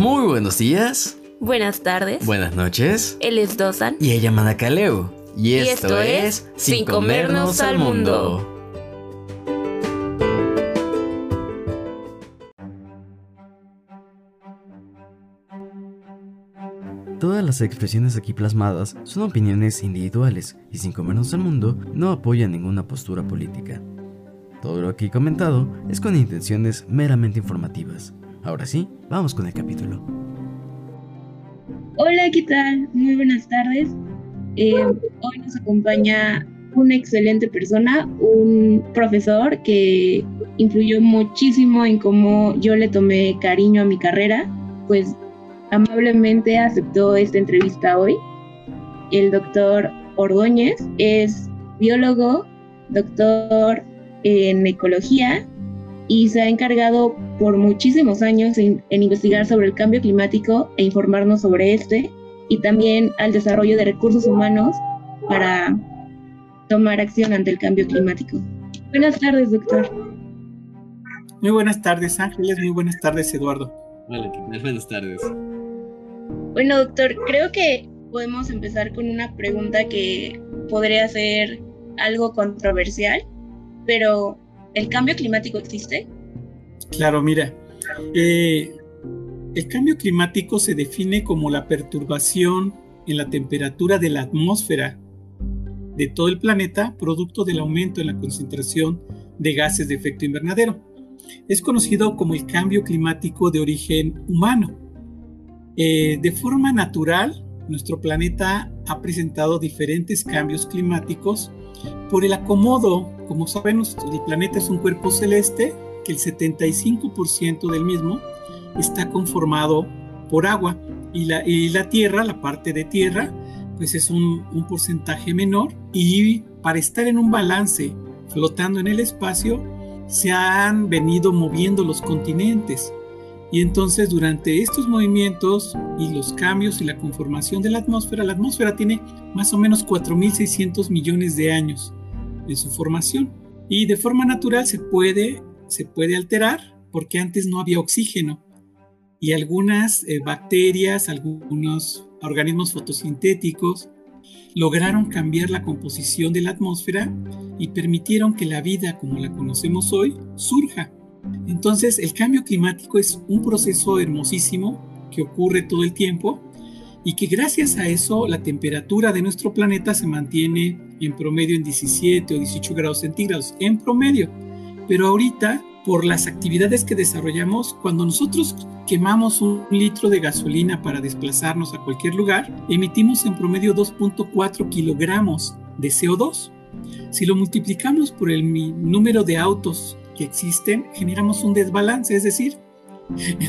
Muy buenos días. Buenas tardes. Buenas noches. Él es Dosan. Y ella llamada Kaleo. Y, esto, es Sin comernos al mundo. Todas las expresiones aquí plasmadas son opiniones individuales y Sin comernos al mundo no apoya ninguna postura política. Todo lo aquí comentado es con intenciones meramente informativas. Ahora sí, vamos con el capítulo. Hola, ¿qué tal? Muy buenas tardes. Eh, hoy nos acompaña una excelente persona, un profesor que influyó muchísimo en cómo yo le tomé cariño a mi carrera, pues amablemente aceptó esta entrevista hoy. El doctor Ordóñez es biólogo, doctor en ecología y se ha encargado por muchísimos años en, investigar sobre el cambio climático e informarnos sobre este y también al desarrollo de recursos humanos para tomar acción ante el cambio climático. Buenas tardes, doctor. Muy buenas tardes, Ángeles. Muy buenas tardes, Eduardo. Hola, buenas tardes. Bueno, doctor, creo que podemos empezar con una pregunta que podría ser algo controversial, pero ¿El cambio climático existe? Claro, mira, eh, el cambio climático se define como la perturbación en la temperatura de la atmósfera de todo el planeta producto del aumento en la concentración de gases de efecto invernadero. Es conocido como el cambio climático de origen humano. Eh, de forma natural, nuestro planeta ha presentado diferentes cambios climáticos por el acomodo como saben, el planeta es un cuerpo celeste que el 75% del mismo está conformado por agua y la, Tierra, la parte de Tierra, pues es un porcentaje menor y para estar en un balance flotando en el espacio se han venido moviendo los continentes. Y entonces durante estos movimientos y los cambios y la conformación de la atmósfera, la atmósfera tiene más o menos 4.600 millones de años en su formación. Y de forma natural se puede, se puede alterar porque antes no había oxígeno. Y algunas eh, bacterias, algunos organismos fotosintéticos lograron cambiar la composición de la atmósfera y permitieron que la vida como la conocemos hoy surja. Entonces el cambio climático es un proceso hermosísimo que ocurre todo el tiempo y que gracias a eso la temperatura de nuestro planeta se mantiene en promedio en 17 o 18 grados centígrados, en promedio. Pero ahorita, por las actividades que desarrollamos, cuando nosotros quemamos un litro de gasolina para desplazarnos a cualquier lugar, emitimos en promedio 2.4 kilogramos de CO2. Si lo multiplicamos por el número de autos existen, generamos un desbalance, es decir,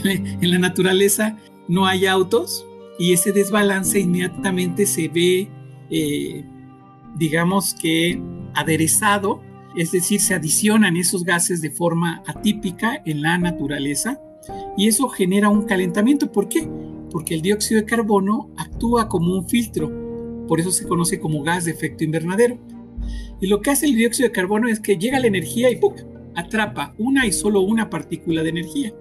en la naturaleza no hay autos, y ese desbalance inmediatamente se ve, eh, digamos que aderezado, es decir, se adicionan esos gases de forma atípica en la naturaleza y eso genera un calentamiento. ¿Por qué? Porque el dióxido de carbono actúa como un filtro, por eso se conoce como gas de efecto invernadero. Y lo que hace el dióxido de carbono es que llega la energía y ¡pum! Atrapa una y solo una partícula de energía.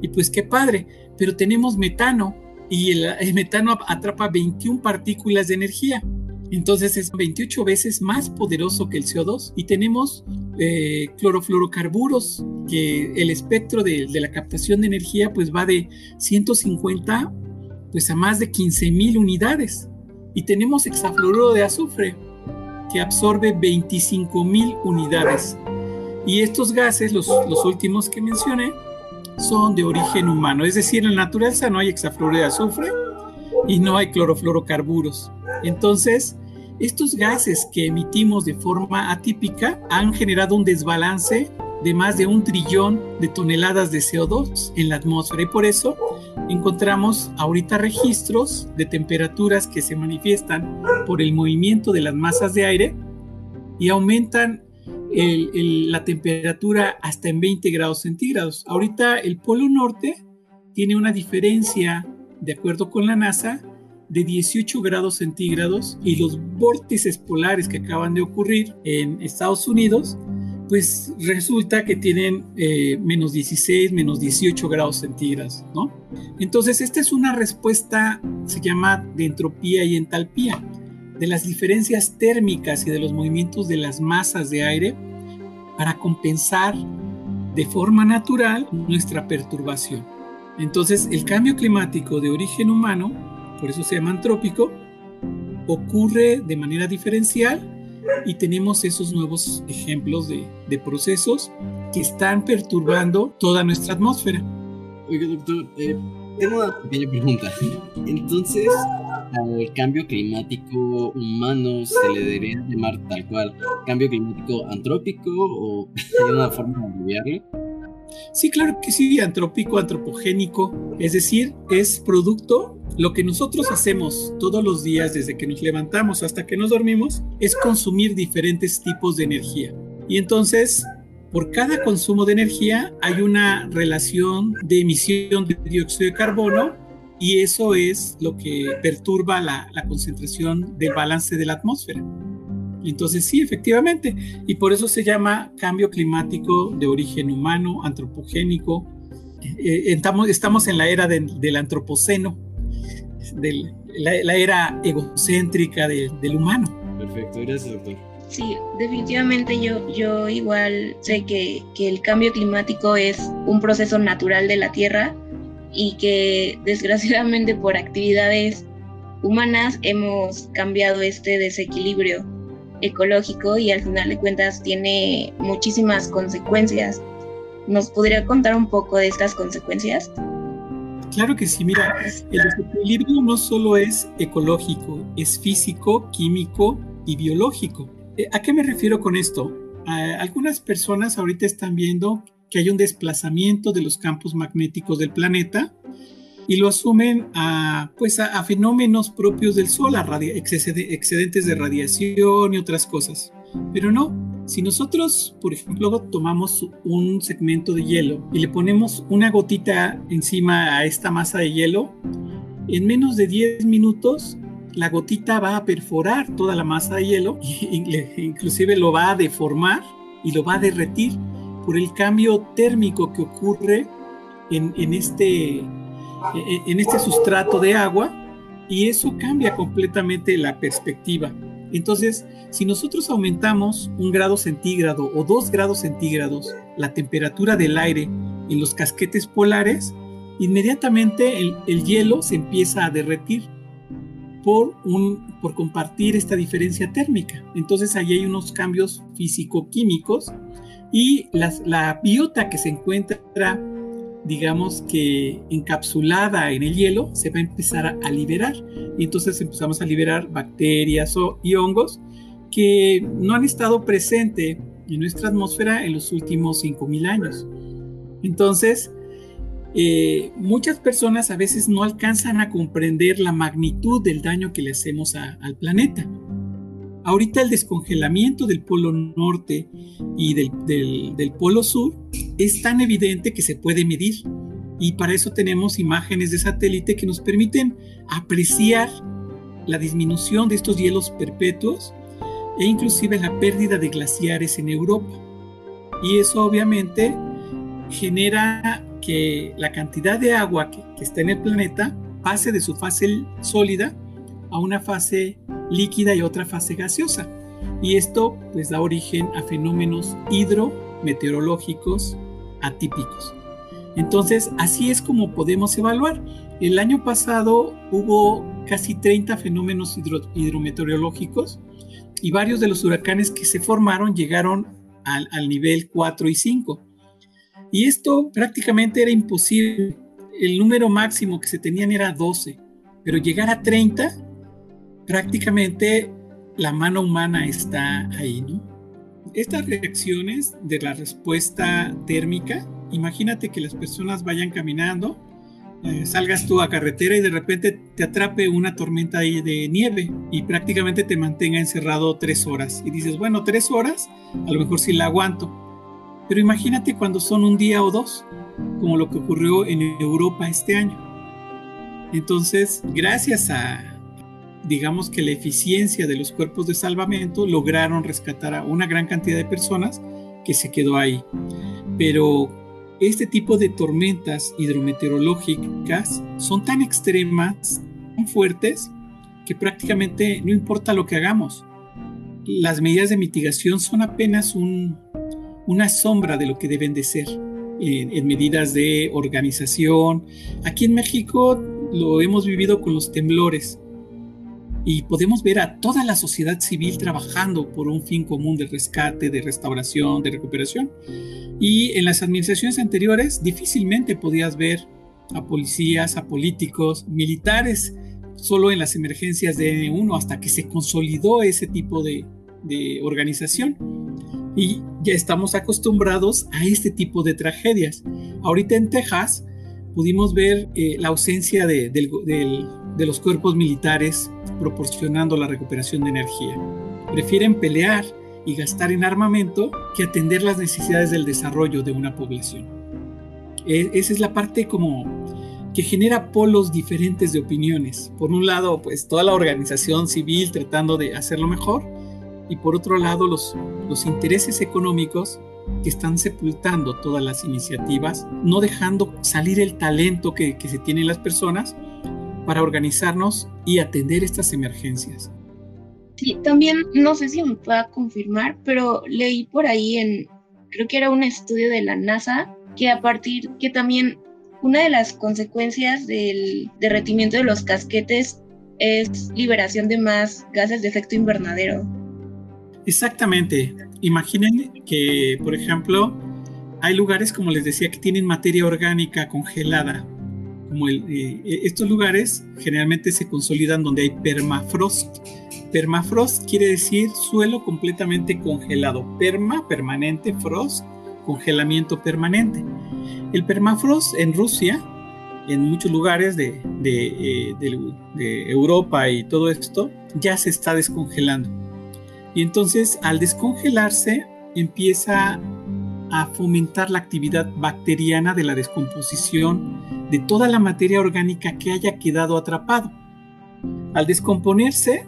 Y pues qué padre, pero tenemos metano y el, metano atrapa 21 partículas de energía. Entonces es 28 veces más poderoso que el CO2 y tenemos eh, clorofluorocarburos que el espectro de, la captación de energía pues va de 150 pues a más de 15.000 unidades y tenemos hexafluoruro de azufre que absorbe 25.000 unidades y estos gases los, últimos que mencioné son de origen humano, es decir, en la naturaleza no hay hexafluoruro de azufre y no hay clorofluorocarburos. Entonces, estos gases que emitimos de forma atípica han generado un desbalance de más de un trillón de toneladas de CO2 en la atmósfera y por eso encontramos ahorita registros de temperaturas que se manifiestan por el movimiento de las masas de aire y aumentan la temperatura hasta en 20 grados centígrados. Ahorita el Polo Norte tiene una diferencia, de acuerdo con la NASA, de 18 grados centígrados y los vórtices polares que acaban de ocurrir en Estados Unidos, pues resulta que tienen eh, menos 16, menos 18 grados centígrados, ¿no? Entonces, esta es una respuesta, se llama de entropía y entalpía, de las diferencias térmicas y de los movimientos de las masas de aire para compensar de forma natural nuestra perturbación. Entonces, el cambio climático de origen humano, por eso se llama antrópico, ocurre de manera diferencial y tenemos esos nuevos ejemplos de, procesos que están perturbando toda nuestra atmósfera. Oiga, doctor, eh, tengo una pequeña pregunta. Entonces, al cambio climático humano se le debería llamar tal cual cambio climático antrópico o hay una forma de abreviarlo? Sí, claro que sí, antrópico, antropogénico, es decir, es producto lo que nosotros hacemos todos los días desde que nos levantamos hasta que nos dormimos es consumir diferentes tipos de energía. Y entonces, por cada consumo de energía hay una relación de emisión de dióxido de carbono y eso es lo que perturba la, concentración del balance de la atmósfera. Entonces sí, efectivamente, y por eso se llama cambio climático de origen humano, antropogénico. Eh, estamos, en la era del antropoceno, la, era egocéntrica del humano. Perfecto, gracias doctor. Sí, definitivamente yo, yo igual sé que, que el cambio climático es un proceso natural de la Tierra y que desgraciadamente por actividades humanas hemos cambiado este desequilibrio ecológico y al final de cuentas tiene muchísimas consecuencias. ¿Nos podría contar un poco de estas consecuencias? Claro que sí, mira, el desequilibrio no solo es ecológico, es físico, químico y biológico. Eh, ¿A qué me refiero con esto? algunas personas ahorita están viendo que hay un desplazamiento de los campos magnéticos del planeta y lo asumen a, pues a, fenómenos propios del Sol, excedentes de radiación y otras cosas. Pero no, si nosotros, por ejemplo, tomamos un segmento de hielo y le ponemos una gotita encima a esta masa de hielo, en menos de 10 minutos la gotita va a perforar toda la masa de hielo, e inclusive lo va a deformar y lo va a derretir por el cambio térmico que ocurre en, este, en este sustrato de agua y eso cambia completamente la perspectiva. Entonces, si nosotros aumentamos un grado centígrado o dos grados centígrados la temperatura del aire en los casquetes polares, inmediatamente el, hielo se empieza a derretir por, un, por compartir esta diferencia térmica. Entonces ahí hay unos cambios físico-químicos y la biota que se encuentra, digamos que encapsulada en el hielo, se va a empezar a, liberar. Y entonces empezamos a liberar bacterias y hongos que no han estado presentes en nuestra atmósfera en los últimos 5.000 años. Entonces, eh, muchas personas a veces no alcanzan a comprender la magnitud del daño que le hacemos al planeta. Ahorita el descongelamiento del polo norte y del, polo sur es tan evidente que se puede medir. Y para eso tenemos imágenes de satélite que nos permiten apreciar la disminución de estos hielos perpetuos e inclusive la pérdida de glaciares en Europa. Y eso obviamente genera que la cantidad de agua que está en el planeta pase de su fase sólida a una fase líquida y otra fase gaseosa. Y esto pues da origen a fenómenos hidrometeorológicos atípicos. Entonces, así es como podemos evaluar. El año pasado hubo casi 30 fenómenos hidrometeorológicos y varios de los huracanes que se formaron llegaron al, al nivel 4 y 5. Y esto prácticamente era imposible. El número máximo que se tenían era 12, pero llegar a 30 prácticamente la mano humana está ahí, ¿no? Estas reacciones de la respuesta térmica, imagínate que las personas vayan caminando, eh, salgas tú a carretera y de repente te atrape una tormenta de nieve y prácticamente te mantenga encerrado tres horas. Y dices, bueno, tres horas, a lo mejor sí la aguanto. Pero imagínate cuando son un día o dos, como lo que ocurrió en Europa este año. Entonces, gracias a, digamos que la eficiencia de los cuerpos de salvamento lograron rescatar a una gran cantidad de personas que se quedó ahí. Pero este tipo de tormentas hidrometeorológicas son tan extremas, tan fuertes, que prácticamente no importa lo que hagamos. Las medidas de mitigación son apenas una sombra de lo que deben de ser en, medidas de organización. Aquí en México lo hemos vivido con los temblores y podemos ver a toda la sociedad civil trabajando por un fin común de rescate, de restauración, de recuperación. Y en las administraciones anteriores difícilmente podías ver a policías, a políticos, militares, solo en las emergencias de N1 hasta que se consolidó ese tipo de, organización. Y ya estamos acostumbrados a este tipo de tragedias. Ahorita en Texas pudimos ver eh, la ausencia de, de los cuerpos militares proporcionando la recuperación de energía. Prefieren pelear y gastar en armamento que atender las necesidades del desarrollo de una población. E, esa es la parte como que genera polos diferentes de opiniones. Por un lado, pues toda la organización civil tratando de hacerlo mejor y por otro lado los, los intereses económicos que están sepultando todas las iniciativas, no dejando salir el talento que, que se tiene en las personas para organizarnos y atender estas emergencias. Sí, también no sé si me pueda confirmar, pero leí por ahí en, creo que era un estudio de la NASA, que a partir, que también una de las consecuencias del derretimiento de los casquetes es liberación de más gases de efecto invernadero. Exactamente. Imaginen que, por ejemplo, hay lugares, como les decía, que tienen materia orgánica congelada como eh, estos lugares generalmente se consolidan donde hay permafrost. Permafrost quiere decir suelo completamente congelado. Perma, permanente, frost, congelamiento permanente. El permafrost en Rusia, en muchos lugares de, de, eh, de Europa y todo esto, ya se está descongelando. Y entonces al descongelarse empieza a fomentar la actividad bacteriana de la descomposición de toda la materia orgánica que haya quedado atrapado. Al descomponerse,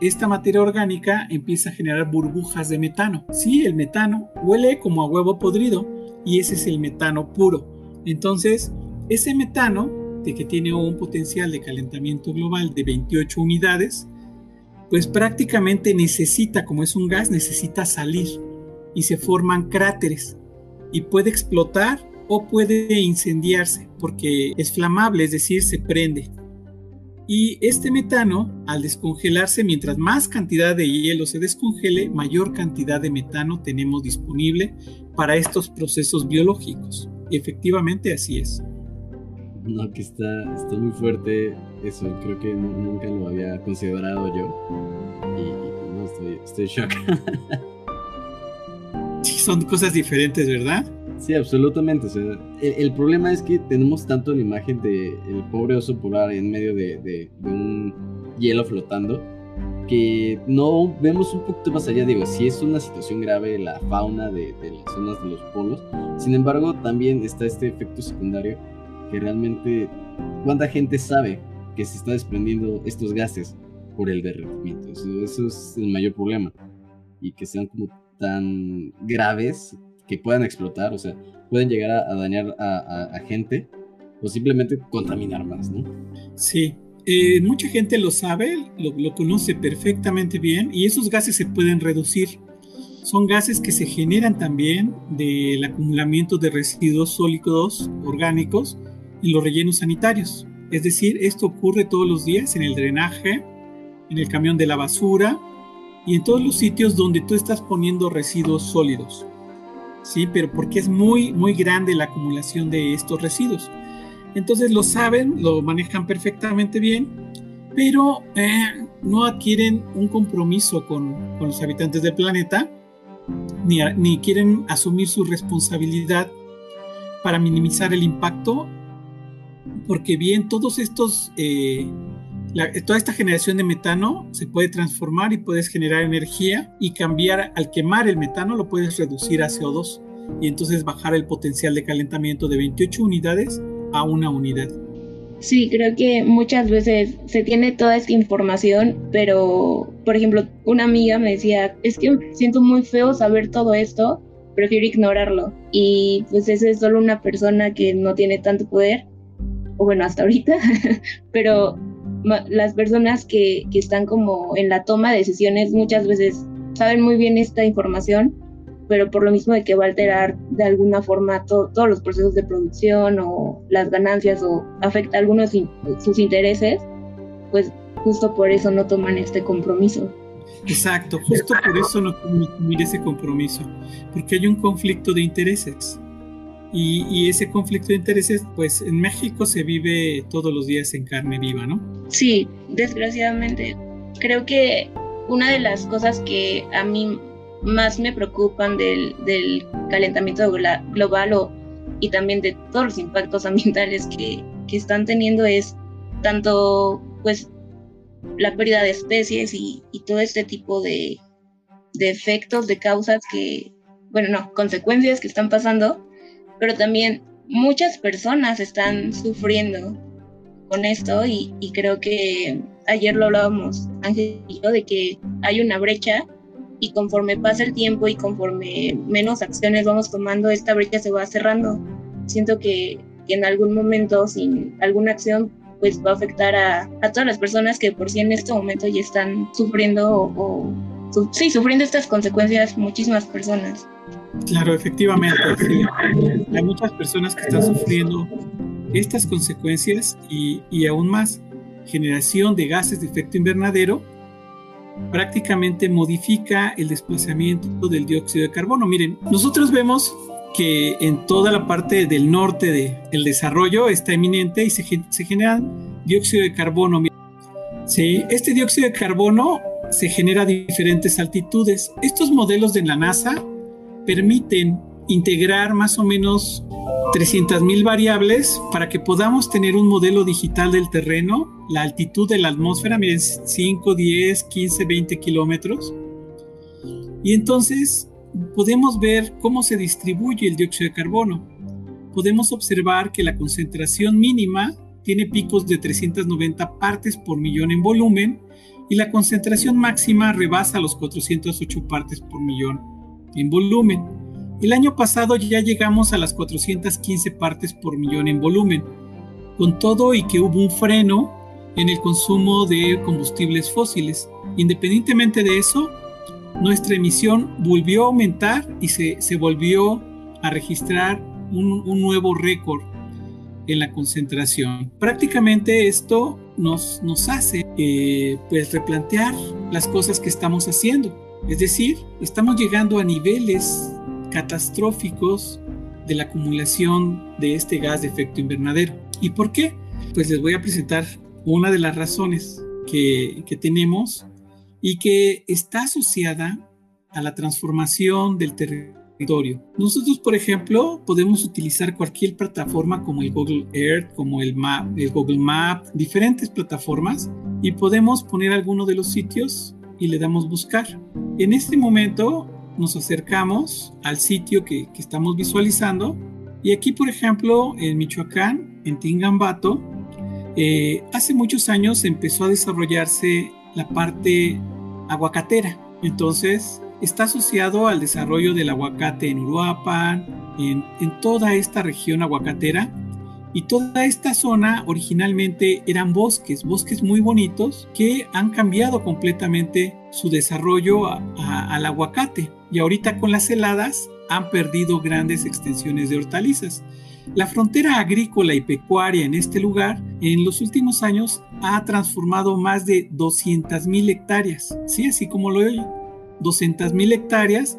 esta materia orgánica empieza a generar burbujas de metano. Sí, el metano huele como a huevo podrido y ese es el metano puro. Entonces, ese metano, de que tiene un potencial de calentamiento global de 28 unidades, pues prácticamente necesita, como es un gas, necesita salir y se forman cráteres y puede explotar o puede incendiarse porque es flamable, es decir, se prende. Y este metano, al descongelarse, mientras más cantidad de hielo se descongele, mayor cantidad de metano tenemos disponible para estos procesos biológicos. Y efectivamente así es. No, que está, está muy fuerte eso. Creo que nunca lo había considerado yo. Y, no, estoy, estoy shock. sí, son cosas diferentes, ¿verdad? Sí, absolutamente. el, problema es que tenemos tanto la imagen de el pobre oso polar en medio de, un hielo flotando que no vemos un poquito más allá. Digo, si es una situación grave la fauna de, las zonas de los polos. Sin embargo, también está este efecto secundario que realmente cuánta gente sabe que se está desprendiendo estos gases por el derretimiento. eso es el mayor problema. Y que sean como tan graves que puedan explotar, o sea, pueden llegar a, dañar a, gente o simplemente contaminar más, ¿no? Sí, eh, mucha gente lo sabe, lo, conoce perfectamente bien y esos gases se pueden reducir. Son gases que se generan también del acumulamiento de residuos sólidos orgánicos en los rellenos sanitarios. Es decir, esto ocurre todos los días en el drenaje, en el camión de la basura y en todos los sitios donde tú estás poniendo residuos sólidos. ¿Sí? Pero porque es muy, muy grande la acumulación de estos residuos. Entonces lo saben, lo manejan perfectamente bien, pero eh, no adquieren un compromiso con, los habitantes del planeta, ni, ni, quieren asumir su responsabilidad para minimizar el impacto, porque bien todos estos, eh, toda esta generación de metano se puede transformar y puedes generar energía y cambiar, al quemar el metano lo puedes reducir a CO2 y entonces bajar el potencial de calentamiento de 28 unidades a una unidad. Sí, creo que muchas veces se tiene toda esta información, pero, por ejemplo, una amiga me decía, es que siento muy feo saber todo esto, prefiere ignorarlo. Y pues esa es solo una persona que no tiene tanto poder, o bueno, hasta ahorita, pero las personas que, que están como en la toma de decisiones muchas veces saben muy bien esta información, pero por lo mismo de que va a alterar de alguna forma todos los procesos de producción o las ganancias o afecta algunos de sus intereses, pues justo por eso no toman este compromiso. Exacto, justo por eso no toman ese compromiso, porque hay un conflicto de intereses. Y, y, ese conflicto de intereses, pues en México se vive todos los días en carne viva, ¿no? Sí, desgraciadamente. Creo que una de las cosas que a mí más me preocupan del, del calentamiento global o, y también de todos los impactos ambientales que, que están teniendo es tanto pues la pérdida de especies y, y todo este tipo de, de, efectos, de causas que, bueno, no, consecuencias que están pasando, pero también muchas personas están sufriendo con esto y, y creo que ayer lo hablábamos, Ángel y yo, de que hay una brecha y conforme pasa el tiempo y conforme menos acciones vamos tomando, esta brecha se va cerrando. Siento que, en algún momento, sin alguna acción, pues va a afectar a, todas las personas que por sí en este momento ya están sufriendo o, sí, sufriendo estas consecuencias muchísimas personas. Claro, efectivamente, Hay muchas personas que están sufriendo estas consecuencias y, y aún más generación de gases de efecto invernadero prácticamente modifica el desplazamiento del dióxido de carbono. Miren, nosotros vemos que en toda la parte del norte del desarrollo está eminente y se, se genera dióxido de carbono. Sí, este dióxido de carbono se genera a diferentes altitudes. Estos modelos de la NASA permiten integrar más o menos 300.000 variables para que podamos tener un modelo digital del terreno, la altitud de la atmósfera, miren, 5, 10, 15, 20 kilómetros. Y entonces podemos ver cómo se distribuye el dióxido de carbono. Podemos observar que la concentración mínima tiene picos de 390 partes por millón en volumen y la concentración máxima rebasa los 408 partes por millón en volumen. El año pasado ya llegamos a las 415 partes por millón en volumen, con todo y que hubo un freno en el consumo de combustibles fósiles. Independientemente de eso, nuestra emisión volvió a aumentar y se, volvió a registrar un, nuevo récord en la concentración. Prácticamente esto nos, nos hace eh, pues replantear las cosas que estamos haciendo. Es decir, estamos llegando a niveles catastróficos de la acumulación de este gas de efecto invernadero. ¿Y por qué? Pues les voy a presentar una de las razones que, tenemos y que está asociada a la transformación del territorio. Nosotros, por ejemplo, podemos utilizar cualquier plataforma como el Google Earth, como el, el Google Map, diferentes plataformas y podemos poner alguno de los sitios y le damos buscar. En este momento nos acercamos al sitio que, estamos visualizando y aquí, por ejemplo, en Michoacán, en Tingambato, eh, hace muchos años empezó a desarrollarse la parte aguacatera. Entonces, está asociado al desarrollo del aguacate en Uruapan, en, en toda esta región aguacatera. Y toda esta zona originalmente eran bosques, bosques muy bonitos que han cambiado completamente su desarrollo al aguacate y ahorita con las heladas han perdido grandes extensiones de hortalizas. La frontera agrícola y pecuaria en este lugar en los últimos años ha transformado más de 200.000 hectáreas, ¿sí? así como lo oye, 200.000 hectáreas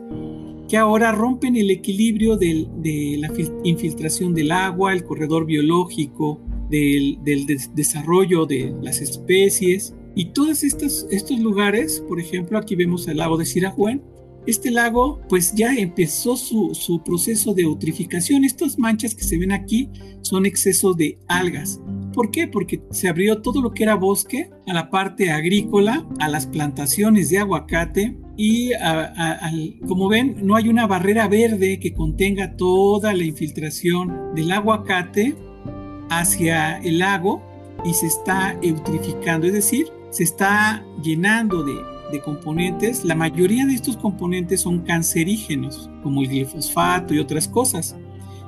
que ahora rompen el equilibrio de la infiltración del agua, el corredor biológico, del, desarrollo de las especies. Y todos estos, lugares, por ejemplo, aquí vemos el lago de Sirajuén, este lago pues ya empezó su, proceso de eutrificación. Estas manchas que se ven aquí son excesos de algas. ¿Por qué? Porque se abrió todo lo que era bosque a la parte agrícola, a las plantaciones de aguacate y como ven no hay una barrera verde que contenga toda la infiltración del aguacate hacia el lago y se está eutrificando, es decir, se está llenando de de componentes, la mayoría de estos componentes son cancerígenos, como el glifosfato y otras cosas.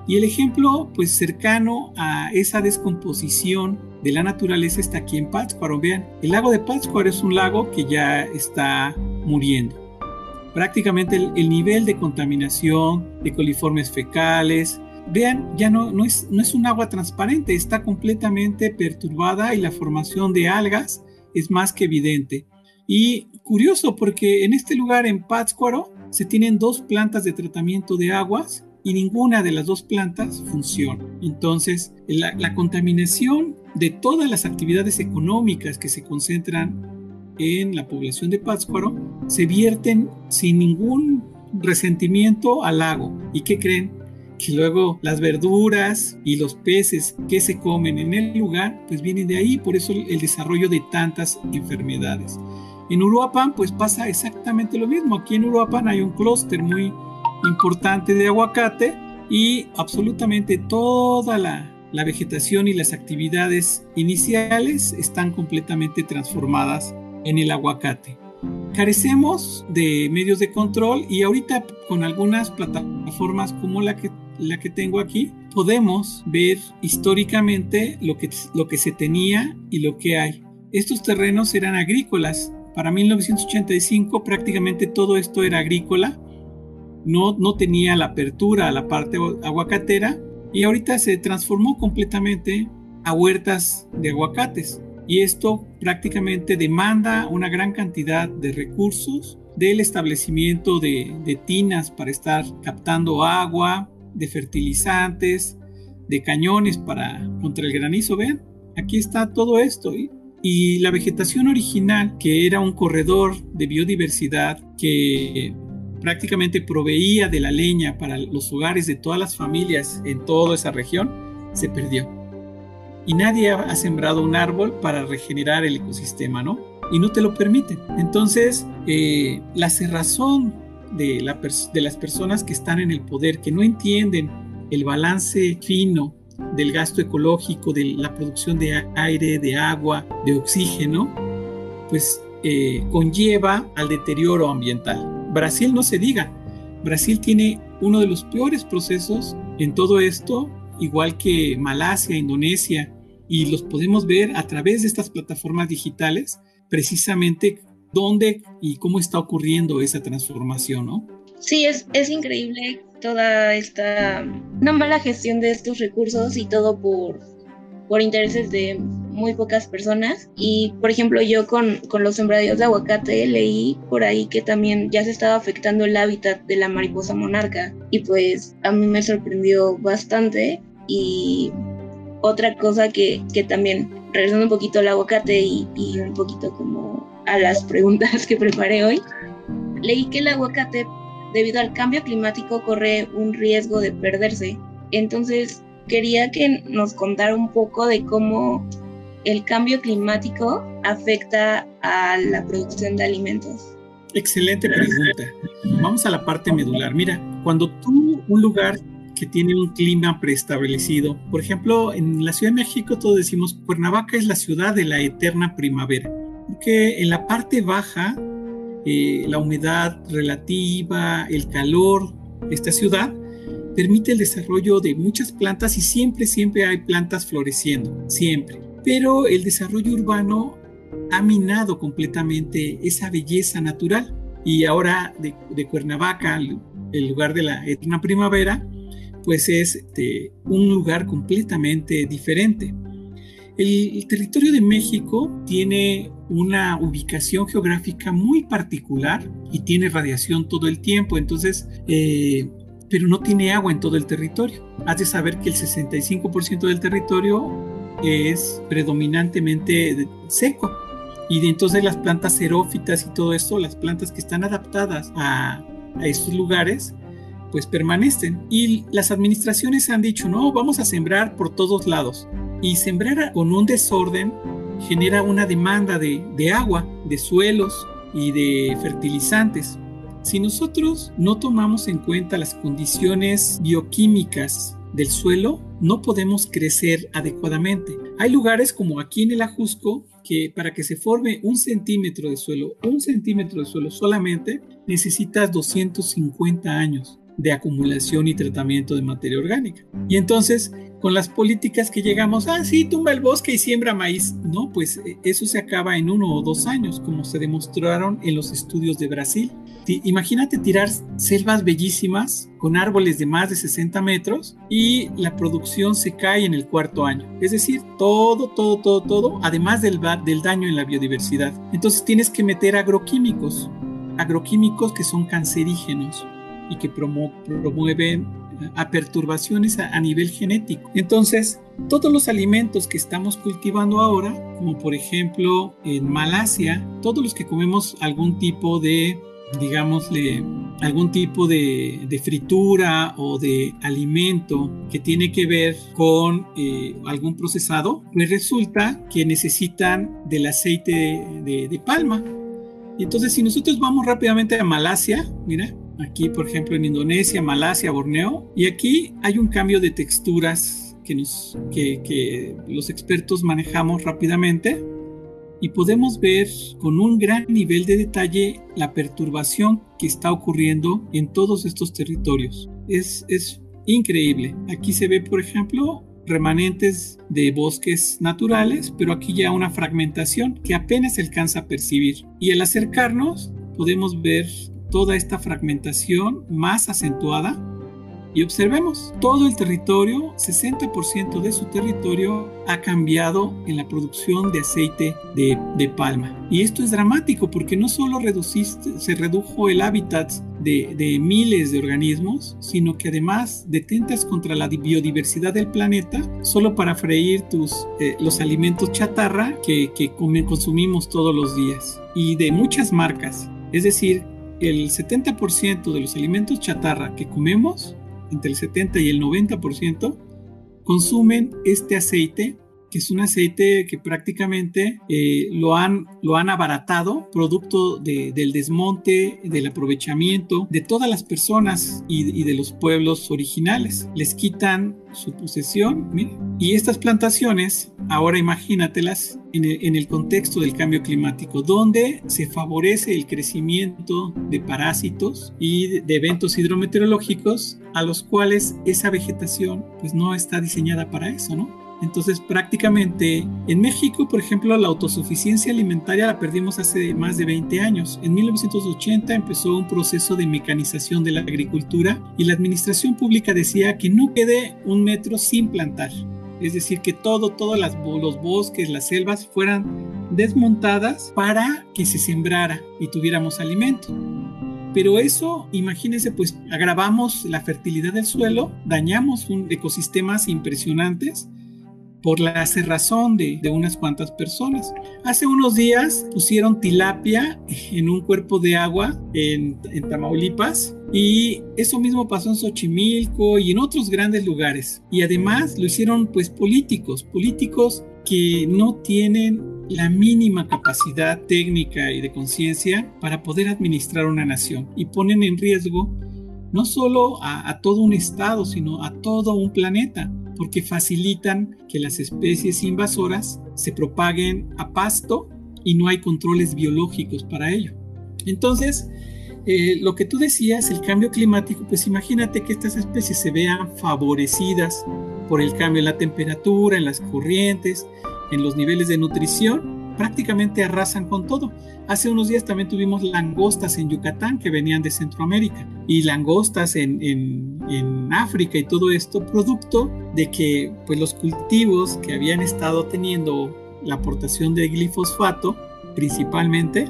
Y el ejemplo pues cercano a esa descomposición de la naturaleza está aquí en Pátzcuaro. Vean, el lago de Pátzcuaro es un lago que ya está muriendo. Prácticamente el, nivel de contaminación de coliformes fecales, vean, ya no, no, es, no es un agua transparente, está completamente perturbada y la formación de algas es más que evidente. Y curioso porque en este lugar, en Pátzcuaro, se tienen dos plantas de tratamiento de aguas y ninguna de las dos plantas funciona. Entonces, la, contaminación de todas las actividades económicas que se concentran en la población de Pátzcuaro se vierten sin ningún resentimiento al lago. ¿Y qué creen? Que luego las verduras y los peces que se comen en el lugar, pues vienen de ahí, por eso el desarrollo de tantas enfermedades. En Uruapan, pues pasa exactamente lo mismo. Aquí en Uruapan hay un clúster muy importante de aguacate y absolutamente toda la, vegetación y las actividades iniciales están completamente transformadas en el aguacate. Carecemos de medios de control y ahorita con algunas plataformas como la que, la que tengo aquí, podemos ver históricamente lo que, lo que se tenía y lo que hay. Estos terrenos eran agrícolas. Para 1985 prácticamente todo esto era agrícola no, no tenía la apertura a la parte aguacatera y ahorita se transformó completamente a huertas de aguacates. Y esto prácticamente demanda una gran cantidad de recursos del establecimiento de, de tinas para estar captando agua, de fertilizantes, de cañones para contra el granizo. Vean, aquí está todo esto. y la vegetación original, que era un corredor de biodiversidad que prácticamente proveía de la leña para los hogares de todas las familias en toda esa región, se perdió. Y nadie ha sembrado un árbol para regenerar el ecosistema, ¿no? Y no te lo permiten. Entonces, eh, la cerrazón de, las personas que están en el poder, que no entienden el balance fino del gasto ecológico, de la producción de aire, de agua, de oxígeno, pues eh, conlleva al deterioro ambiental. Brasil no se diga. Brasil tiene uno de los peores procesos en todo esto, igual que Malasia, Indonesia, y los podemos ver a través de estas plataformas digitales, precisamente dónde y cómo está ocurriendo esa transformación, ¿no? Sí, es, es increíble toda esta una mala gestión de estos recursos y todo por, por intereses de muy pocas personas. Y por ejemplo, yo con, con los sembradíos de aguacate leí por ahí que también ya se estaba afectando el hábitat de la mariposa monarca. Y pues a mí me sorprendió bastante. Y otra cosa que, que también, regresando un poquito al aguacate y, y un poquito como a las preguntas que preparé hoy, leí que el aguacate, debido al cambio climático, corre un riesgo de perderse. Entonces, quería que nos contara un poco de cómo el cambio climático afecta a la producción de alimentos? Excelente pregunta. Vamos a la parte medular. Mira, cuando tú, un lugar que tiene un clima preestablecido, por ejemplo, en la Ciudad de México todos decimos Cuernavaca es la ciudad de la eterna primavera, porque en la parte baja, eh, la humedad relativa, el calor esta ciudad, permite el desarrollo de muchas plantas y siempre, siempre hay plantas floreciendo, siempre. Pero el desarrollo urbano ha minado completamente esa belleza natural y ahora de, Cuernavaca, el lugar de la eterna primavera, pues es un lugar completamente diferente. El, territorio de México tiene una ubicación geográfica muy particular y tiene radiación todo el tiempo, entonces, eh, pero no tiene agua en todo el territorio. Has de saber que el 65% del territorio es predominantemente seco. Y de entonces las plantas xerófitas y todo esto, las plantas que están adaptadas a, estos lugares, pues permanecen. Y las administraciones han dicho, no, vamos a sembrar por todos lados. Y sembrar con un desorden genera una demanda de, de agua, de suelos y de fertilizantes. Si nosotros no tomamos en cuenta las condiciones bioquímicas del suelo, no podemos crecer adecuadamente. Hay lugares como aquí en el Ajusco que para que se forme un centímetro de suelo, un centímetro de suelo solamente, necesitas 250 años de acumulación y tratamiento de materia orgánica. Y entonces, con las políticas que llegamos, ah, sí, tumba el bosque y siembra maíz. No, pues eh, eso se acaba en uno o dos años, como se demostraron en los estudios de Brasil. Imagínate tirar selvas bellísimas con árboles de más de 60 metros y la producción se cae en el cuarto año. Es decir, todo, todo, todo, todo, además del, del daño en la biodiversidad. Entonces tienes que meter agroquímicos, agroquímicos que son cancerígenos y que promueven a perturbaciones a, nivel genético. Entonces, todos los alimentos que estamos cultivando ahora, como por ejemplo en Malasia, todos los que comemos algún tipo de, digámosle, algún tipo de, fritura o de alimento que tiene que ver con eh, algún procesado, pues resulta que necesitan del aceite de, de palma. Y entonces si nosotros vamos rápidamente a Malasia, mira, aquí por ejemplo en Indonesia, Malasia, Borneo, y aquí hay un cambio de texturas que, nos, que, los expertos manejamos rápidamente y podemos ver con un gran nivel de detalle la perturbación que está ocurriendo en todos estos territorios. Es, es increíble. Aquí se ve, por ejemplo, remanentes de bosques naturales, pero aquí ya una fragmentación que apenas se alcanza a percibir. Y al acercarnos podemos ver toda esta fragmentación más acentuada y observemos, todo el territorio, 60% de su territorio ha cambiado en la producción de aceite de, palma. Y esto es dramático porque no solo reduciste, se redujo el hábitat de, miles de organismos, sino que además detentas contra la biodiversidad del planeta solo para freír tus, eh, los alimentos chatarra que, que consumimos todos los días y de muchas marcas. Es decir, el 70% de los alimentos chatarra que comemos, entre el 70 y el 90%, consumen este aceite que es un aceite que prácticamente eh, lo, han, lo han abaratado, producto del desmonte, del aprovechamiento de todas las personas y, de los pueblos originales. Les quitan su posesión, y estas plantaciones, ahora imagínatelas en el, en el contexto del cambio climático, donde se favorece el crecimiento de parásitos y de eventos hidrometeorológicos a los cuales esa vegetación pues no está diseñada para eso, ¿no? Entonces prácticamente en México, por ejemplo, la autosuficiencia alimentaria la perdimos hace más de 20 años. En 1980 empezó un proceso de mecanización de la agricultura y la administración pública decía que no quede un metro sin plantar. Es decir, que todo, todos los bosques, las selvas fueran desmontadas para que se sembrara y tuviéramos alimento. Pero eso, imagínense, pues agravamos la fertilidad del suelo, dañamos un ecosistemas impresionantes por la cerrazón de, unas cuantas personas. Hace unos días pusieron tilapia en un cuerpo de agua en, Tamaulipas y eso mismo pasó en Xochimilco y en otros grandes lugares. Y además lo hicieron pues políticos, políticos que no tienen la mínima capacidad técnica y de conciencia para poder administrar una nación y ponen en riesgo no solo a todo un estado, sino a todo un planeta porque facilitan que las especies invasoras se propaguen a pasto y no hay controles biológicos para ello. Entonces, eh, lo que tú decías, el cambio climático, pues imagínate que estas especies se vean favorecidas por el cambio en la temperatura, en las corrientes, en los niveles de nutrición, prácticamente arrasan con todo. Hace unos días también tuvimos langostas en Yucatán que venían de Centroamérica y langostas en, en, en África y todo esto, producto de que pues, los cultivos que habían estado teniendo la aportación de glifosfato principalmente,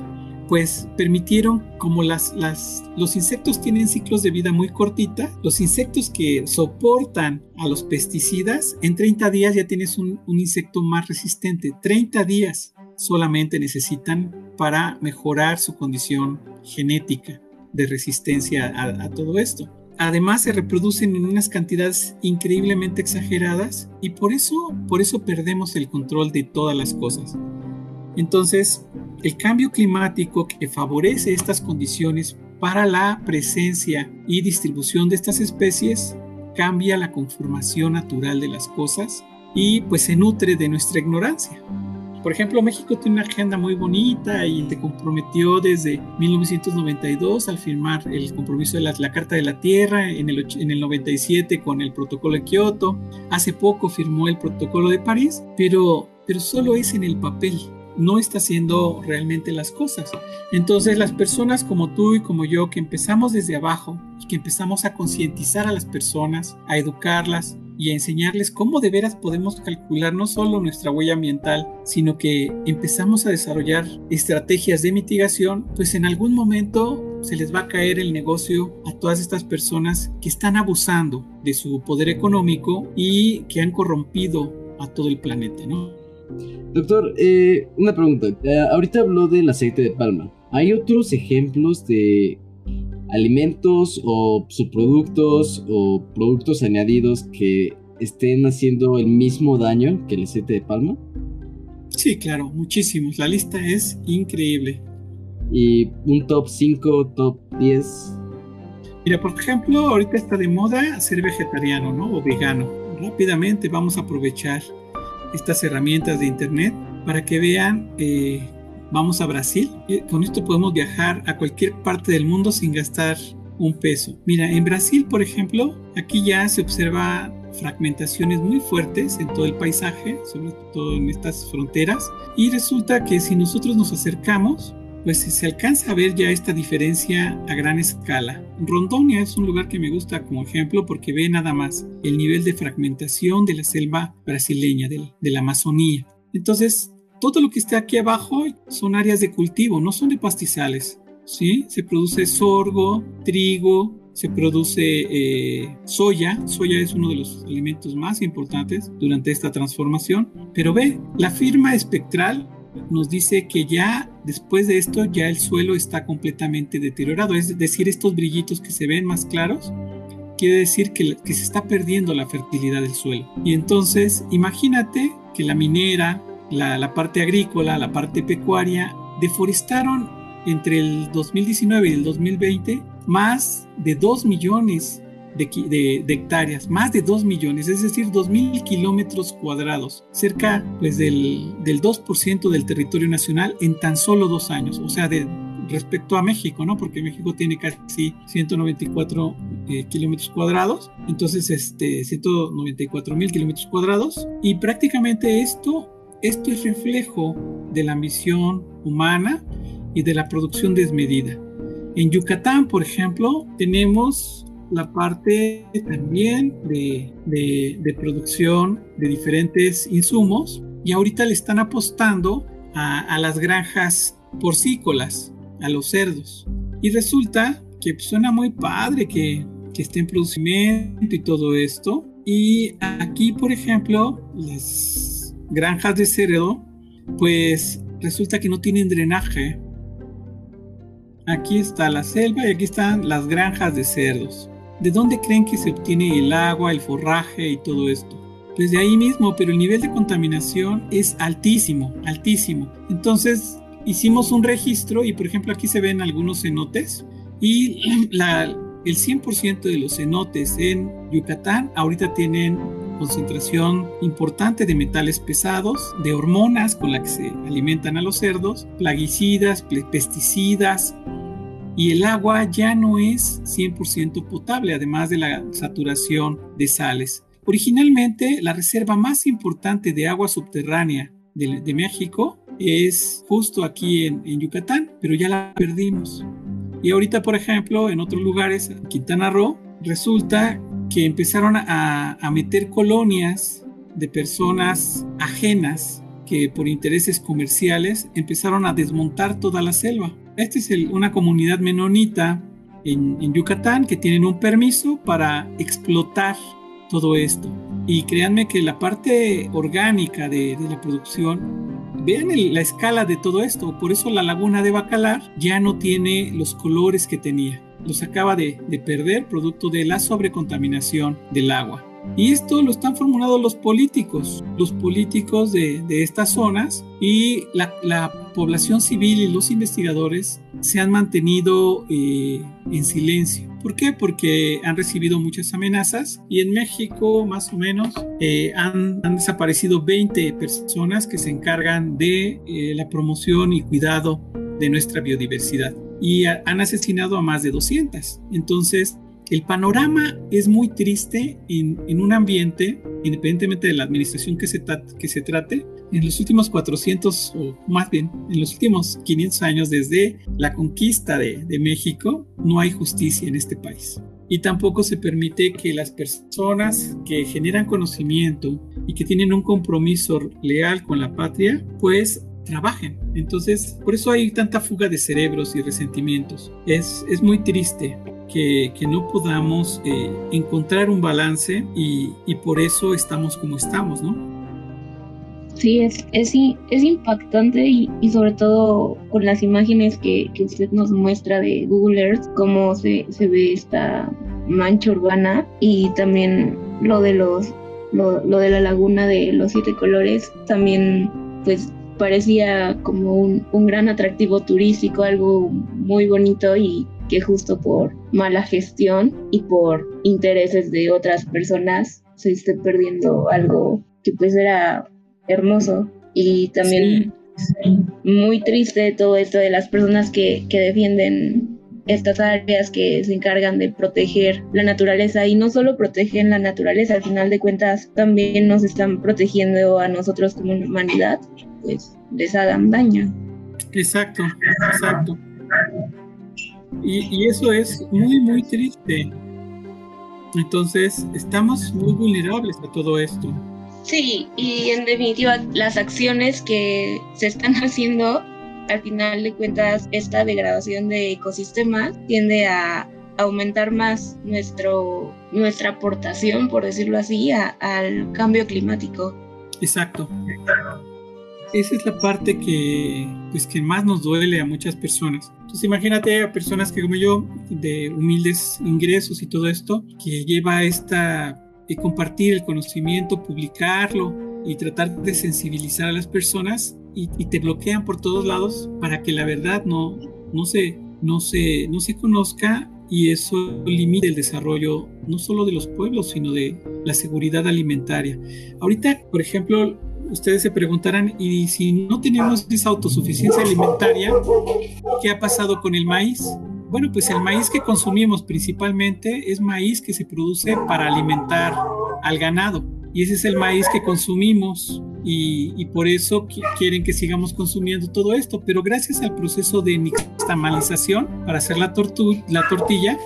pues permitieron, como las, las, los insectos tienen ciclos de vida muy cortita, los insectos que soportan a los pesticidas, en 30 días ya tienes un, un insecto más resistente. 30 días solamente necesitan para mejorar su condición genética de resistencia a todo esto además se reproducen en unas cantidades increíblemente exageradas y por eso, por eso perdemos el control de todas las cosas. Entonces, el cambio climático que favorece estas condiciones para la presencia y distribución de estas especies cambia la conformación natural de las cosas y pues se nutre de nuestra ignorancia. Por ejemplo, México tiene una agenda muy bonita y se comprometió desde 1992 al firmar el compromiso de la, Carta de la Tierra, en el, en el 97 con el Protocolo de Kioto, hace poco firmó el Protocolo de París, pero, pero solo es en el papel, no está haciendo realmente las cosas. Entonces las personas como tú y como yo que empezamos desde abajo y que empezamos a concientizar a las personas, a educarlas, y a enseñarles cómo de veras podemos calcular no solo nuestra huella ambiental, sino que empezamos a desarrollar estrategias de mitigación, pues en algún momento se les va a caer el negocio a todas estas personas que están abusando de su poder económico y que han corrompido a todo el planeta, ¿no? Doctor, eh, una pregunta. ahorita habló del aceite de palma. ¿Hay otros ejemplos de alimentos o subproductos o productos añadidos que estén haciendo el mismo daño que el aceite de palma? Sí, claro, muchísimos. La lista es increíble. ¿Y un top 5, top 10? Mira, por ejemplo, ahorita está de moda ser vegetariano, ¿no? O vegano. Rápidamente vamos a aprovechar estas herramientas de internet para que vean eh, vamos a Brasil. con esto podemos viajar a cualquier parte del mundo sin gastar un peso. Mira, en Brasil, por ejemplo, aquí ya se observa fragmentaciones muy fuertes en todo el paisaje, sobre todo en estas fronteras, y resulta que si nosotros nos acercamos, pues se alcanza a ver ya esta diferencia a gran escala. Rondonia es un lugar que me gusta como ejemplo porque ve nada más el nivel de fragmentación de la selva brasileña, de, de la Amazonía. Entonces, todo lo que está aquí abajo son áreas de cultivo, no son de pastizales. ¿sí? Se produce sorgo, trigo, se produce eh, soya. Soya es uno de los alimentos más importantes durante esta transformación. Pero ve, la firma espectral nos dice que ya después de esto ya el suelo está completamente deteriorado. Es decir, estos brillitos que se ven más claros quiere decir que, que se está perdiendo la fertilidad del suelo. Y entonces imagínate que la minera, la, parte agrícola, la parte pecuaria, deforestaron entre el 2019 y el 2020 más de 2 millones de, hectáreas, más de 2 millones, es decir, 2 mil kilómetros cuadrados, cerca pues, del, del 2% del territorio nacional en tan solo dos años, o sea, de, respecto a México, ¿no? Porque México tiene casi 194 eh, kilómetros cuadrados, entonces este, 194 mil kilómetros cuadrados, y prácticamente esto esto es reflejo de la ambición humana y de la producción desmedida. En Yucatán, por ejemplo, tenemos la parte también de, producción de diferentes insumos y ahorita le están apostando a, las granjas porcícolas, a los cerdos. Y resulta que suena muy padre que, que estén produciendo y todo esto. Y aquí, por ejemplo, las granjas de cerdo, pues resulta que no tienen drenaje. Aquí está la selva y aquí están las granjas de cerdos. ¿De dónde creen que se obtiene el agua, el forraje y todo esto? Pues de ahí mismo, pero el nivel de contaminación es altísimo, altísimo. Entonces hicimos un registro y por ejemplo aquí se ven algunos cenotes y el 100% de los cenotes en Yucatán ahorita tienen concentración importante de metales pesados, de hormonas con las que se alimentan a los cerdos, plaguicidas, pesticidas, y el agua ya no es 100% potable, además de la saturación de sales. Originalmente, la reserva más importante de agua subterránea de, México es justo aquí en, en, Yucatán, pero ya la perdimos. Y ahorita, por ejemplo, en otros lugares, Quintana Roo, resulta que empezaron a, meter colonias de personas ajenas que por intereses comerciales empezaron a desmontar toda la selva. Esta es una comunidad menonita en, Yucatán que tienen un permiso para explotar todo esto. Y créanme que la parte orgánica de, la producción, vean la escala de todo esto. Por eso la laguna de Bacalar ya no tiene los colores que tenía los acaba de, perder producto de la sobrecontaminación del agua. Y esto lo están formulando los políticos, los políticos de, estas zonas y la, población civil y los investigadores se han mantenido eh, en silencio. ¿Por qué? Porque han recibido muchas amenazas y en México más o menos eh, han, desaparecido 20 personas que se encargan de eh, la promoción y cuidado de nuestra biodiversidad y han asesinado a más de 200. Entonces, el panorama es muy triste en, un ambiente, independientemente de la administración que se, que se trate, en los últimos 400, o más bien, en los últimos 500 años desde la conquista de, de México, no hay justicia en este país. Y tampoco se permite que las personas que generan conocimiento y que tienen un compromiso leal con la patria, pues trabajen. Entonces, por eso hay tanta fuga de cerebros y resentimientos. Es, es muy triste que, que no podamos eh, encontrar un balance y, y, por eso estamos como estamos, ¿no? Sí, es, es, es impactante y, y, sobre todo con las imágenes que, que, usted nos muestra de Google Earth, cómo se, se ve esta mancha urbana y también lo de los lo, lo, de la laguna de los siete colores también pues parecía como un, un gran atractivo turístico, algo muy bonito y que justo por mala gestión y por intereses de otras personas se esté perdiendo algo que pues era hermoso. Y también muy triste todo esto de las personas que, que defienden estas áreas que se encargan de proteger la naturaleza y no solo protegen la naturaleza, al final de cuentas también nos están protegiendo a nosotros como humanidad, pues les hagan daño. Exacto, exacto. Y, eso es muy, muy triste. Entonces, estamos muy vulnerables a todo esto. Sí, y en definitiva, las acciones que se están haciendo, al final de cuentas, esta degradación de ecosistemas tiende a aumentar más nuestro, nuestra aportación, por decirlo así, al cambio climático. Exacto esa es la parte que, pues, que más nos duele a muchas personas. Entonces imagínate a personas que como yo, de humildes ingresos y todo esto, que lleva esta, de compartir el conocimiento, publicarlo y tratar de sensibilizar a las personas y, te bloquean por todos lados para que la verdad no, no, se, no, se, no se conozca y eso limita el desarrollo no solo de los pueblos, sino de la seguridad alimentaria. Ahorita, por ejemplo, ustedes se preguntarán, ¿y si no tenemos esa autosuficiencia alimentaria, qué ha pasado con el maíz? Bueno, pues el maíz que consumimos principalmente es maíz que se produce para alimentar al ganado. Y ese es el maíz que consumimos y, por eso quieren que sigamos consumiendo todo esto. Pero gracias al proceso de nixtamalización para hacer la, la tortilla,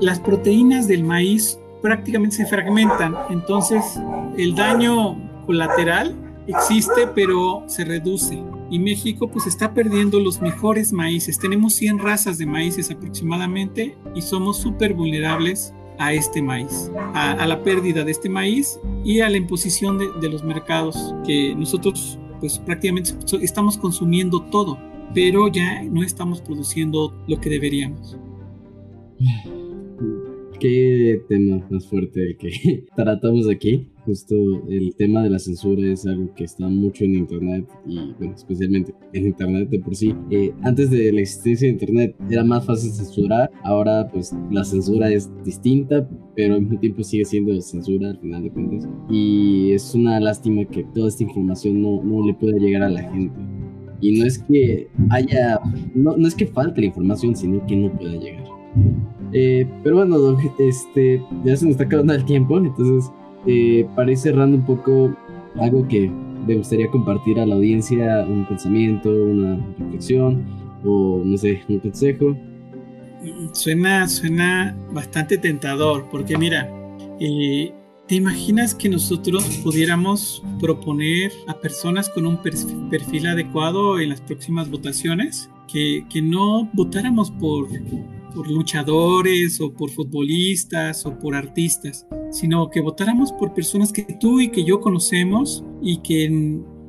las proteínas del maíz prácticamente se fragmentan. Entonces el daño colateral existe, pero se reduce. Y México pues está perdiendo los mejores maíces. Tenemos 100 razas de maíces aproximadamente y somos súper vulnerables a este maíz, a, la pérdida de este maíz y a la imposición de, de los mercados que nosotros pues prácticamente estamos consumiendo todo, pero ya no estamos produciendo lo que deberíamos. Qué tema más fuerte el que tratamos aquí justo el tema de la censura es algo que está mucho en internet y bueno, especialmente en internet de por sí. Eh, antes de la existencia de internet era más fácil censurar, ahora pues la censura es distinta, pero al mismo tiempo sigue siendo censura al final de cuentas. Y es una lástima que toda esta información no, no le pueda llegar a la gente. Y no es que haya, no, no es que falte la información, sino que no pueda llegar. Eh, pero bueno, este, ya se nos está acabando el tiempo, entonces eh, para ir cerrando un poco, algo que me gustaría compartir a la audiencia, un pensamiento, una reflexión o no sé, un consejo. Suena, suena bastante tentador, porque mira, eh, ¿te imaginas que nosotros pudiéramos proponer a personas con un perfil adecuado en las próximas votaciones? Que, que no votáramos por por luchadores o por futbolistas o por artistas, sino que votáramos por personas que tú y que yo conocemos y que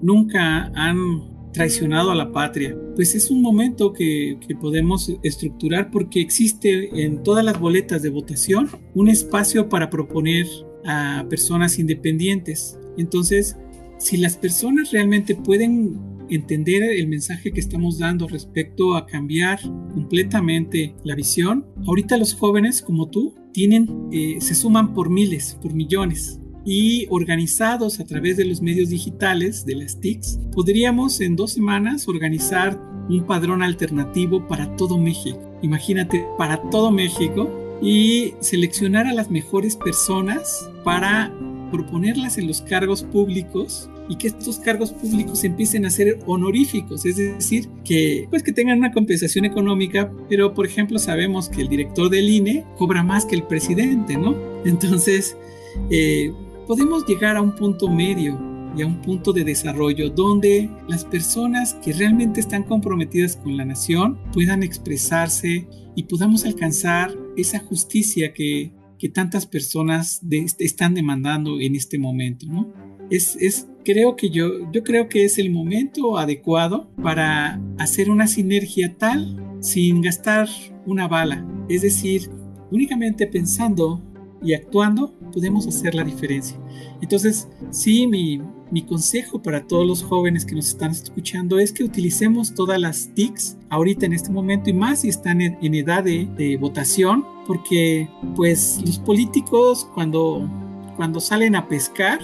nunca han traicionado a la patria. Pues es un momento que, que, podemos estructurar porque existe en todas las boletas de votación un espacio para proponer a personas independientes. Entonces, si las personas realmente pueden entender el mensaje que estamos dando respecto a cambiar completamente la visión. Ahorita los jóvenes como tú tienen, eh, se suman por miles, por millones y organizados a través de los medios digitales, de las TICs, podríamos en dos semanas organizar un padrón alternativo para todo México. Imagínate, para todo México y seleccionar a las mejores personas para proponerlas en los cargos públicos y que estos cargos públicos empiecen a ser honoríficos, es decir, que pues que tengan una compensación económica, pero por ejemplo sabemos que el director del INE cobra más que el presidente, ¿no? Entonces, eh, podemos llegar a un punto medio y a un punto de desarrollo donde las personas que realmente están comprometidas con la nación puedan expresarse y podamos alcanzar esa justicia que, que tantas personas están demandando en este momento, ¿no? Es, es, creo que yo, yo creo que es el momento adecuado para hacer una sinergia tal sin gastar una bala, es decir, únicamente pensando y actuando podemos hacer la diferencia. Entonces, sí, mi, consejo para todos los jóvenes que nos están escuchando es que utilicemos todas las TICs ahorita en este momento y más si están en, edad de, votación, porque pues los políticos cuando, cuando salen a pescar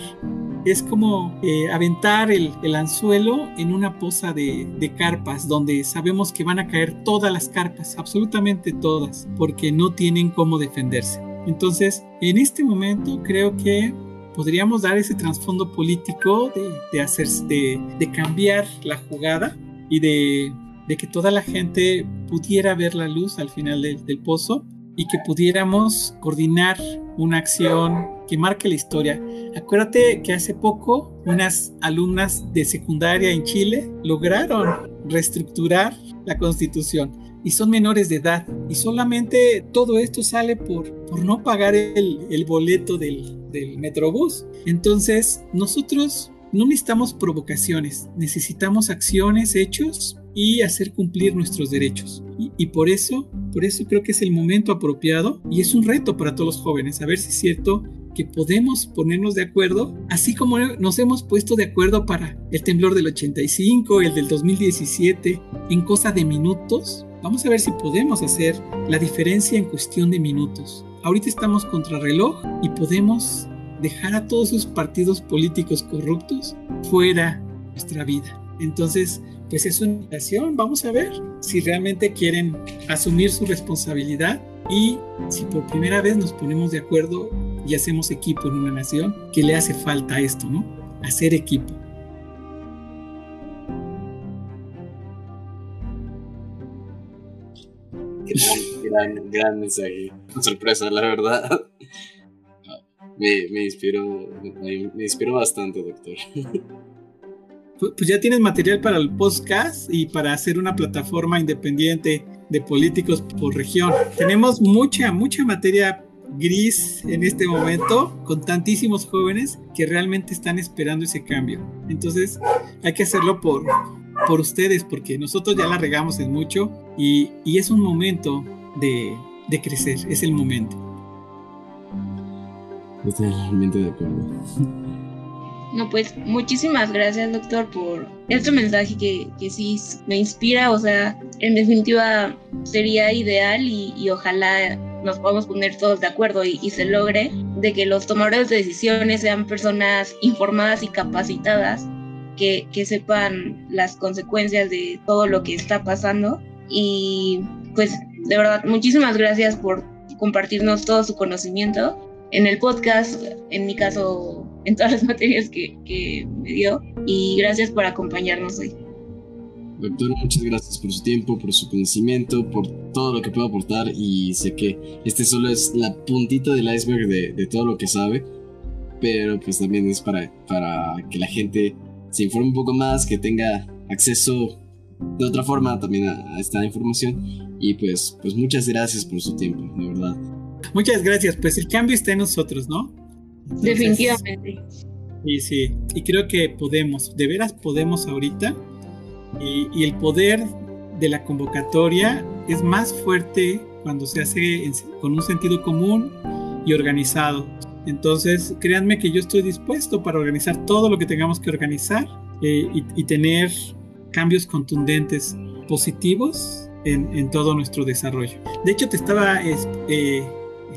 es como eh, aventar el, anzuelo en una poza de, de, carpas donde sabemos que van a caer todas las carpas, absolutamente todas, porque no tienen cómo defenderse. Entonces, en este momento creo que podríamos dar ese trasfondo político de, hacer, de, cambiar la jugada y de, que toda la gente pudiera ver la luz al final del, pozo y que pudiéramos coordinar una acción que marque la historia. Acuérdate que hace poco unas alumnas de secundaria en Chile lograron reestructurar la constitución y son menores de edad. Y solamente todo esto sale por, por no pagar el, el boleto del, del Metrobús. Entonces, nosotros no necesitamos provocaciones, necesitamos acciones, hechos y hacer cumplir nuestros derechos. Y, y, por eso, por eso creo que es el momento apropiado y es un reto para todos los jóvenes, a ver si es cierto que podemos ponernos de acuerdo, así como nos hemos puesto de acuerdo para el temblor del 85, el del 2017, en cosa de minutos, Vamos a ver si podemos hacer la diferencia en cuestión de minutos. Ahorita estamos contra reloj y podemos dejar a todos esos partidos políticos corruptos fuera de nuestra vida. Entonces, pues es una invitación. Vamos a ver si realmente quieren asumir su responsabilidad y si por primera vez nos ponemos de acuerdo y hacemos equipo en una nación, que le hace falta esto, ¿no? Hacer equipo. gran, gran mensaje. Sorpresa, la verdad. Me, me inspiró, me, inspiró bastante, doctor. Pues ya tienes material para el podcast y para hacer una plataforma independiente de políticos por región. Tenemos mucha, mucha materia gris en este momento con tantísimos jóvenes que realmente están esperando ese cambio. Entonces hay que hacerlo por, por ustedes porque nosotros ya la regamos en mucho y, y es un momento de, de, crecer, es el momento. Estoy realmente de acuerdo. No, pues muchísimas gracias doctor por este mensaje que, que sí me inspira, o sea, en definitiva sería ideal y, y ojalá nos podamos poner todos de acuerdo y, y, se logre de que los tomadores de decisiones sean personas informadas y capacitadas que, sepan las consecuencias de todo lo que está pasando. Y pues de verdad, muchísimas gracias por compartirnos todo su conocimiento en el podcast, en mi caso, en todas las materias que, que me dio. Y gracias por acompañarnos hoy. Doctor, muchas gracias por su tiempo, por su conocimiento, por todo lo que puedo aportar y sé que este solo es la puntita del iceberg de, de todo lo que sabe, pero pues también es para, para que la gente se informe un poco más, que tenga acceso de otra forma también a, esta información. Y pues, pues muchas gracias por su tiempo, de verdad. Muchas gracias, pues el cambio está en nosotros, ¿no? Definitivamente. Y sí, y creo que podemos, de veras podemos ahorita. Y, y, el poder de la convocatoria es más fuerte cuando se hace con un sentido común y organizado. Entonces, créanme que yo estoy dispuesto para organizar todo lo que tengamos que organizar eh, y, tener cambios contundentes, positivos en, todo nuestro desarrollo. De hecho, te estaba eh,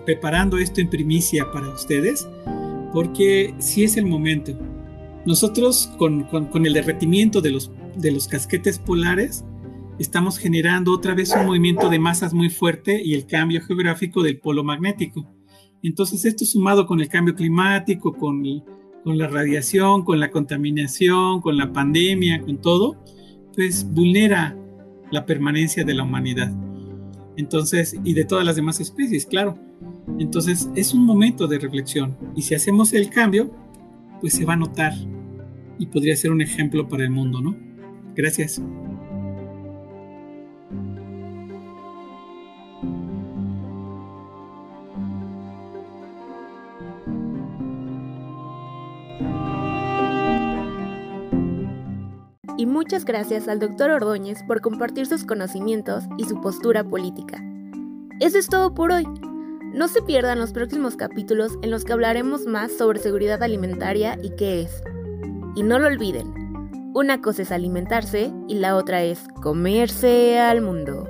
preparando esto en primicia para ustedes, porque sí es el momento. Nosotros con, con el derretimiento de los, de los casquetes polares, estamos generando otra vez un movimiento de masas muy fuerte y el cambio geográfico del polo magnético. Entonces esto sumado con el cambio climático, con, la radiación, con la contaminación, con la pandemia, con todo, pues vulnera la permanencia de la humanidad. Entonces, y de todas las demás especies, claro. Entonces es un momento de reflexión y si hacemos el cambio, pues se va a notar y podría ser un ejemplo para el mundo, ¿no? Gracias. y muchas gracias al doctor Ordóñez por compartir sus conocimientos y su postura política. Eso es todo por hoy. No se pierdan los próximos capítulos en los que hablaremos más sobre seguridad alimentaria y qué es. Y no lo olviden, una cosa es alimentarse y la otra es comerse al mundo.